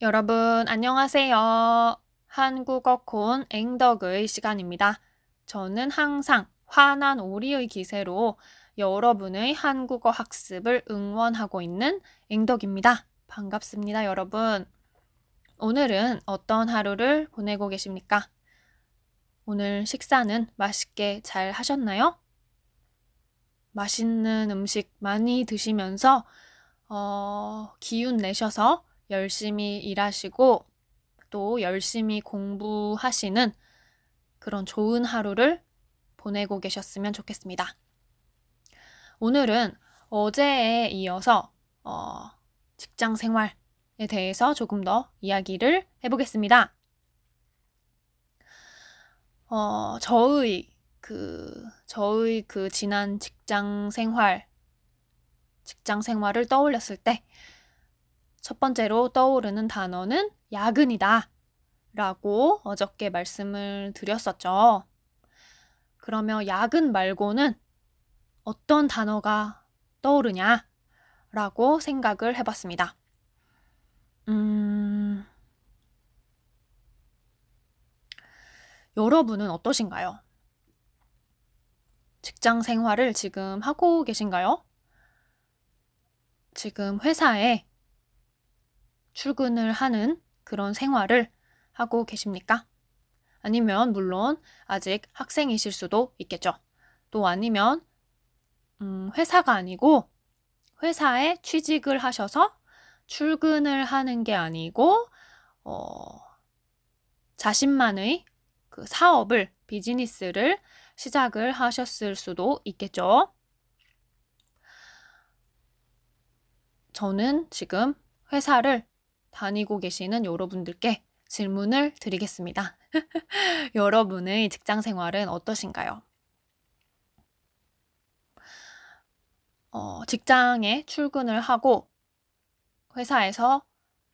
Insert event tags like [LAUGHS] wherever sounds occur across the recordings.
여러분, 안녕하세요. 한국어 콘 앵덕의 시간입니다. 저는 항상 환한 오리의 기세로 여러분의 한국어 학습을 응원하고 있는 앵덕입니다. 반갑습니다, 여러분. 오늘은 어떤 하루를 보내고 계십니까? 오늘 식사는 맛있게 잘 하셨나요? 맛있는 음식 많이 드시면서 어, 기운 내셔서 열심히 일하시고 또 열심히 공부하시는 그런 좋은 하루를 보내고 계셨으면 좋겠습니다. 오늘은 어제에 이어서 어, 직장 생활에 대해서 조금 더 이야기를 해보겠습니다. 어, 저의 그 저의 그 지난 직장 생활 직장 생활을 떠올렸을 때 첫 번째로 떠오르는 단어는 야근이다. 라고 어저께 말씀을 드렸었죠. 그러면 야근 말고는 어떤 단어가 떠오르냐? 라고 생각을 해봤습니다. 음, 여러분은 어떠신가요? 직장 생활을 지금 하고 계신가요? 지금 회사에 출근을 하는 그런 생활을 하고 계십니까? 아니면 물론 아직 학생이실 수도 있겠죠. 또 아니면 음, 회사가 아니고 회사에 취직을 하셔서 출근을 하는 게 아니고 어, 자신만의 그 사업을 비즈니스를 시작을 하셨을 수도 있겠죠. 저는 지금 회사를 다니고 계시는 여러분들께 질문을 드리겠습니다. [LAUGHS] 여러분의 직장 생활은 어떠신가요? 어, 직장에 출근을 하고 회사에서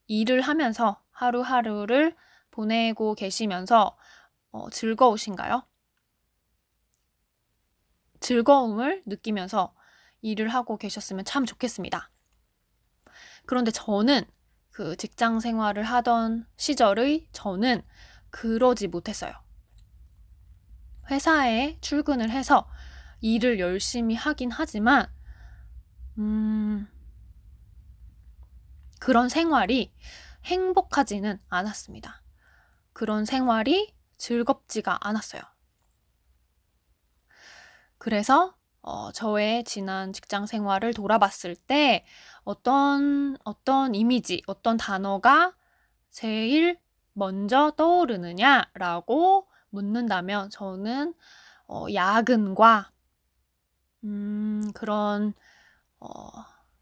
일을 하면서 하루하루를 보내고 계시면서 어, 즐거우신가요? 즐거움을 느끼면서 일을 하고 계셨으면 참 좋겠습니다. 그런데 저는 그 직장 생활을 하던 시절의 저는 그러지 못했어요. 회사에 출근을 해서 일을 열심히 하긴 하지만, 음, 그런 생활이 행복하지는 않았습니다. 그런 생활이 즐겁지가 않았어요. 그래서 어, 저의 지난 직장 생활을 돌아봤을 때 어떤, 어떤 이미지, 어떤 단어가 제일 먼저 떠오르느냐라고 묻는다면 저는 어, 야근과 음, 그런 어,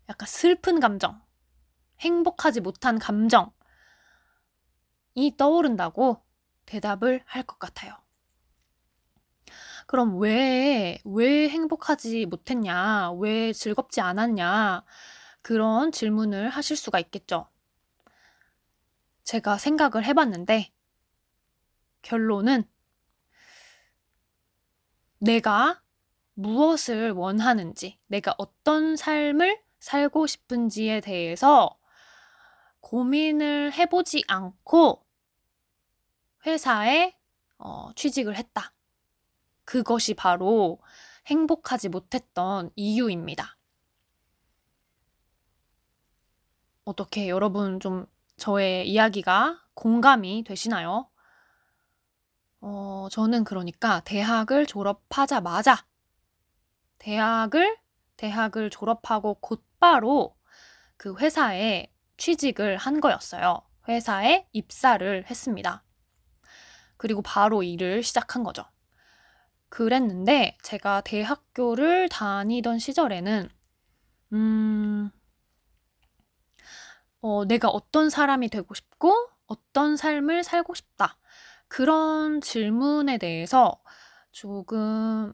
약간 슬픈 감정, 행복하지 못한 감정이 떠오른다고 대답을 할 것 같아요. 그럼 왜, 왜 행복하지 못했냐? 왜 즐겁지 않았냐? 그런 질문을 하실 수가 있겠죠. 제가 생각을 해봤는데, 결론은 내가 무엇을 원하는지, 내가 어떤 삶을 살고 싶은지에 대해서 고민을 해보지 않고 회사에 어, 취직을 했다. 그것이 바로 행복하지 못했던 이유입니다. 어떻게 여러분 좀 저의 이야기가 공감이 되시나요? 어, 저는 그러니까 대학을 졸업하자마자 대학을 대학을 졸업하고 곧바로 그 회사에 취직을 한 거였어요. 회사에 입사를 했습니다. 그리고 바로 일을 시작한 거죠. 그랬는데 제가 대학교를 다니던 시절에는 음, 어, 내가 어떤 사람이 되고 싶고 어떤 삶을 살고 싶다. 그런 질문에 대해서 조금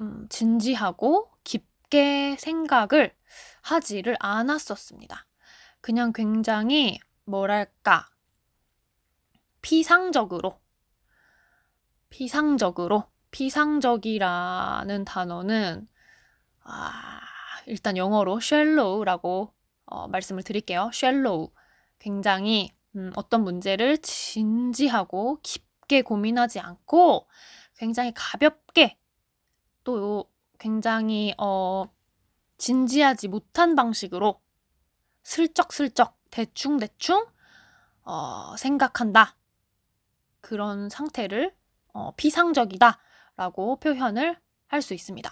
음, 진지하고 깊게 생각을 하지를 않았었습니다. 그냥 굉장히 뭐랄까 피상적으로 피상적으로 피상적이라는 단어는 아, 일단 영어로 shallow라고 어, 말씀을 드릴게요. shallow. 굉장히 음, 어떤 문제를 진지하고 깊게 고민하지 않고 굉장히 가볍게 또 굉장히 어, 진지하지 못한 방식으로 슬쩍슬쩍 대충대충 어, 생각한다. 그런 상태를 어, 피상적이다. 라고 표현을 할 수 있습니다.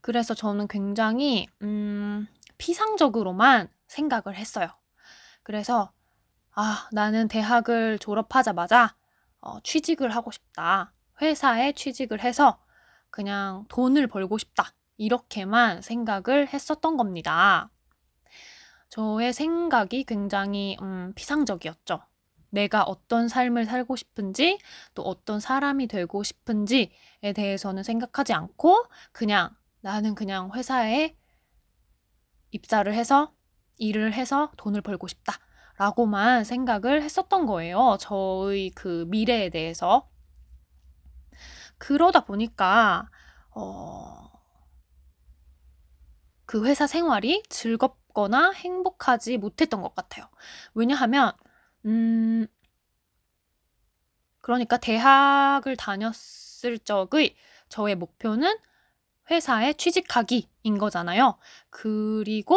그래서 저는 굉장히, 음, 피상적으로만 생각을 했어요. 그래서, 아, 나는 대학을 졸업하자마자 어, 취직을 하고 싶다. 회사에 취직을 해서 그냥 돈을 벌고 싶다. 이렇게만 생각을 했었던 겁니다. 저의 생각이 굉장히 음, 피상적이었죠. 내가 어떤 삶을 살고 싶은지, 또 어떤 사람이 되고 싶은지에 대해서는 생각하지 않고, 그냥 나는 그냥 회사에 입사를 해서 일을 해서 돈을 벌고 싶다. 라고만 생각을 했었던 거예요. 저의 그 미래에 대해서. 그러다 보니까, 어, 그 회사 생활이 즐겁거나 행복하지 못했던 것 같아요. 왜냐하면, 음, 그러니까 대학을 다녔을 적의 저의 목표는 회사에 취직하기인 거잖아요. 그리고,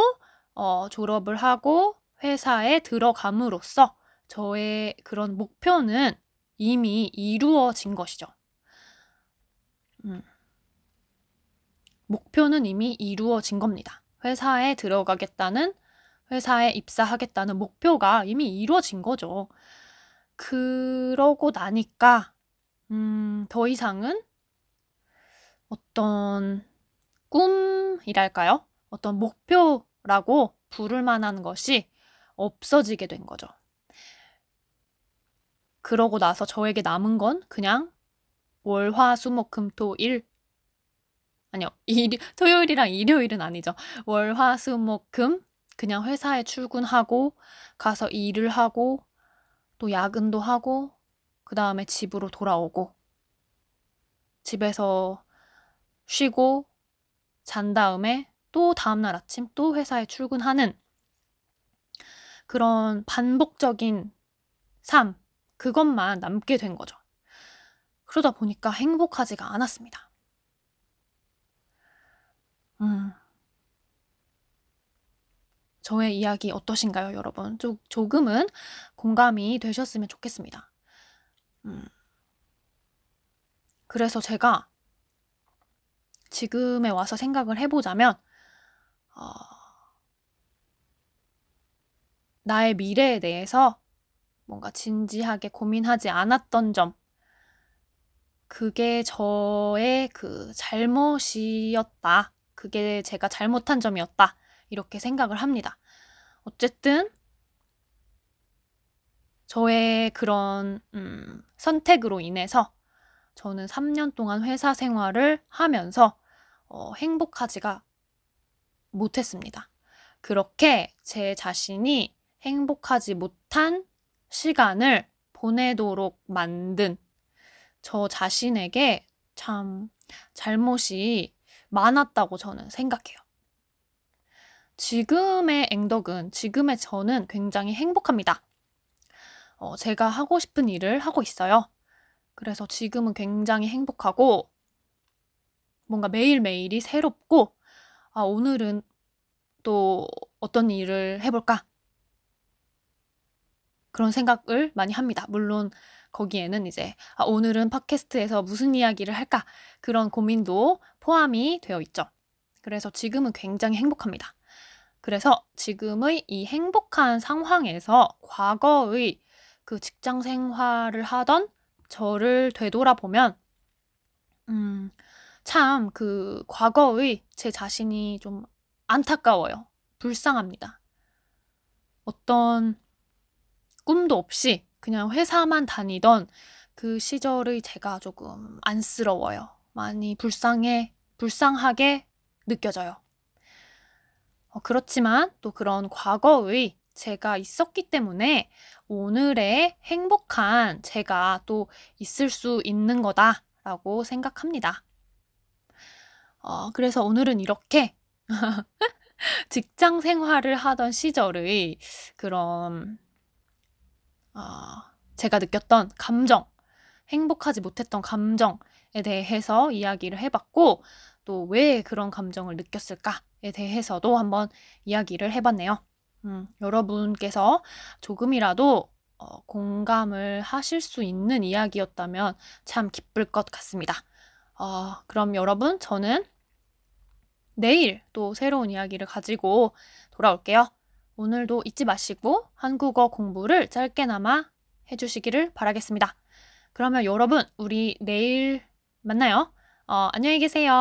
어, 졸업을 하고 회사에 들어감으로써 저의 그런 목표는 이미 이루어진 것이죠. 음. 목표는 이미 이루어진 겁니다. 회사에 들어가겠다는, 회사에 입사하겠다는 목표가 이미 이루어진 거죠. 그러고 나니까, 음, 더 이상은 어떤 꿈이랄까요? 어떤 목표라고 부를 만한 것이 없어지게 된 거죠. 그러고 나서 저에게 남은 건 그냥 월, 화, 수, 목, 금, 토, 일. 아니요. 일, 토요일이랑 일요일은 아니죠. 월, 화, 수, 목, 금. 그냥 회사에 출근하고, 가서 일을 하고, 또 야근도 하고, 그 다음에 집으로 돌아오고, 집에서 쉬고, 잔 다음에 또 다음날 아침 또 회사에 출근하는 그런 반복적인 삶, 그것만 남게 된 거죠. 그러다 보니까 행복하지가 않았습니다. 음. 저의 이야기 어떠신가요, 여러분? 조, 조금은 공감이 되셨으면 좋겠습니다. 음. 그래서 제가 지금에 와서 생각을 해보자면, 어, 나의 미래에 대해서 뭔가 진지하게 고민하지 않았던 점, 그게 저의 그 잘못이었다. 그게 제가 잘못한 점이었다. 이렇게 생각을 합니다. 어쨌든, 저의 그런, 음, 선택으로 인해서 저는 3년 동안 회사 생활을 하면서 어, 행복하지가 못했습니다. 그렇게 제 자신이 행복하지 못한 시간을 보내도록 만든 저 자신에게 참 잘못이 많았다고 저는 생각해요. 지금의 앵덕은, 지금의 저는 굉장히 행복합니다. 어, 제가 하고 싶은 일을 하고 있어요. 그래서 지금은 굉장히 행복하고, 뭔가 매일매일이 새롭고, 아, 오늘은 또 어떤 일을 해볼까? 그런 생각을 많이 합니다. 물론 거기에는 이제 아, 오늘은 팟캐스트에서 무슨 이야기를 할까? 그런 고민도 포함이 되어 있죠. 그래서 지금은 굉장히 행복합니다. 그래서 지금의 이 행복한 상황에서 과거의 그 직장 생활을 하던 저를 되돌아보면, 음, 참 그 과거의 제 자신이 좀 안타까워요. 불쌍합니다. 어떤 꿈도 없이 그냥 회사만 다니던 그 시절의 제가 조금 안쓰러워요. 많이 불쌍해, 불쌍하게 느껴져요. 어, 그렇지만 또 그런 과거의 제가 있었기 때문에 오늘의 행복한 제가 또 있을 수 있는 거다라고 생각합니다. 어, 그래서 오늘은 이렇게 [LAUGHS] 직장 생활을 하던 시절의 그런 아, 제가 느꼈던 감정, 행복하지 못했던 감정에 대해서 이야기를 해봤고, 또 왜 그런 감정을 느꼈을까에 대해서도 한번 이야기를 해봤네요. 음, 여러분께서 조금이라도 어, 공감을 하실 수 있는 이야기였다면 참 기쁠 것 같습니다. 어, 그럼 여러분, 저는 내일 또 새로운 이야기를 가지고 돌아올게요. 오늘도 잊지 마시고 한국어 공부를 짧게나마 해주시기를 바라겠습니다. 그러면 여러분, 우리 내일 만나요. 어, 안녕히 계세요.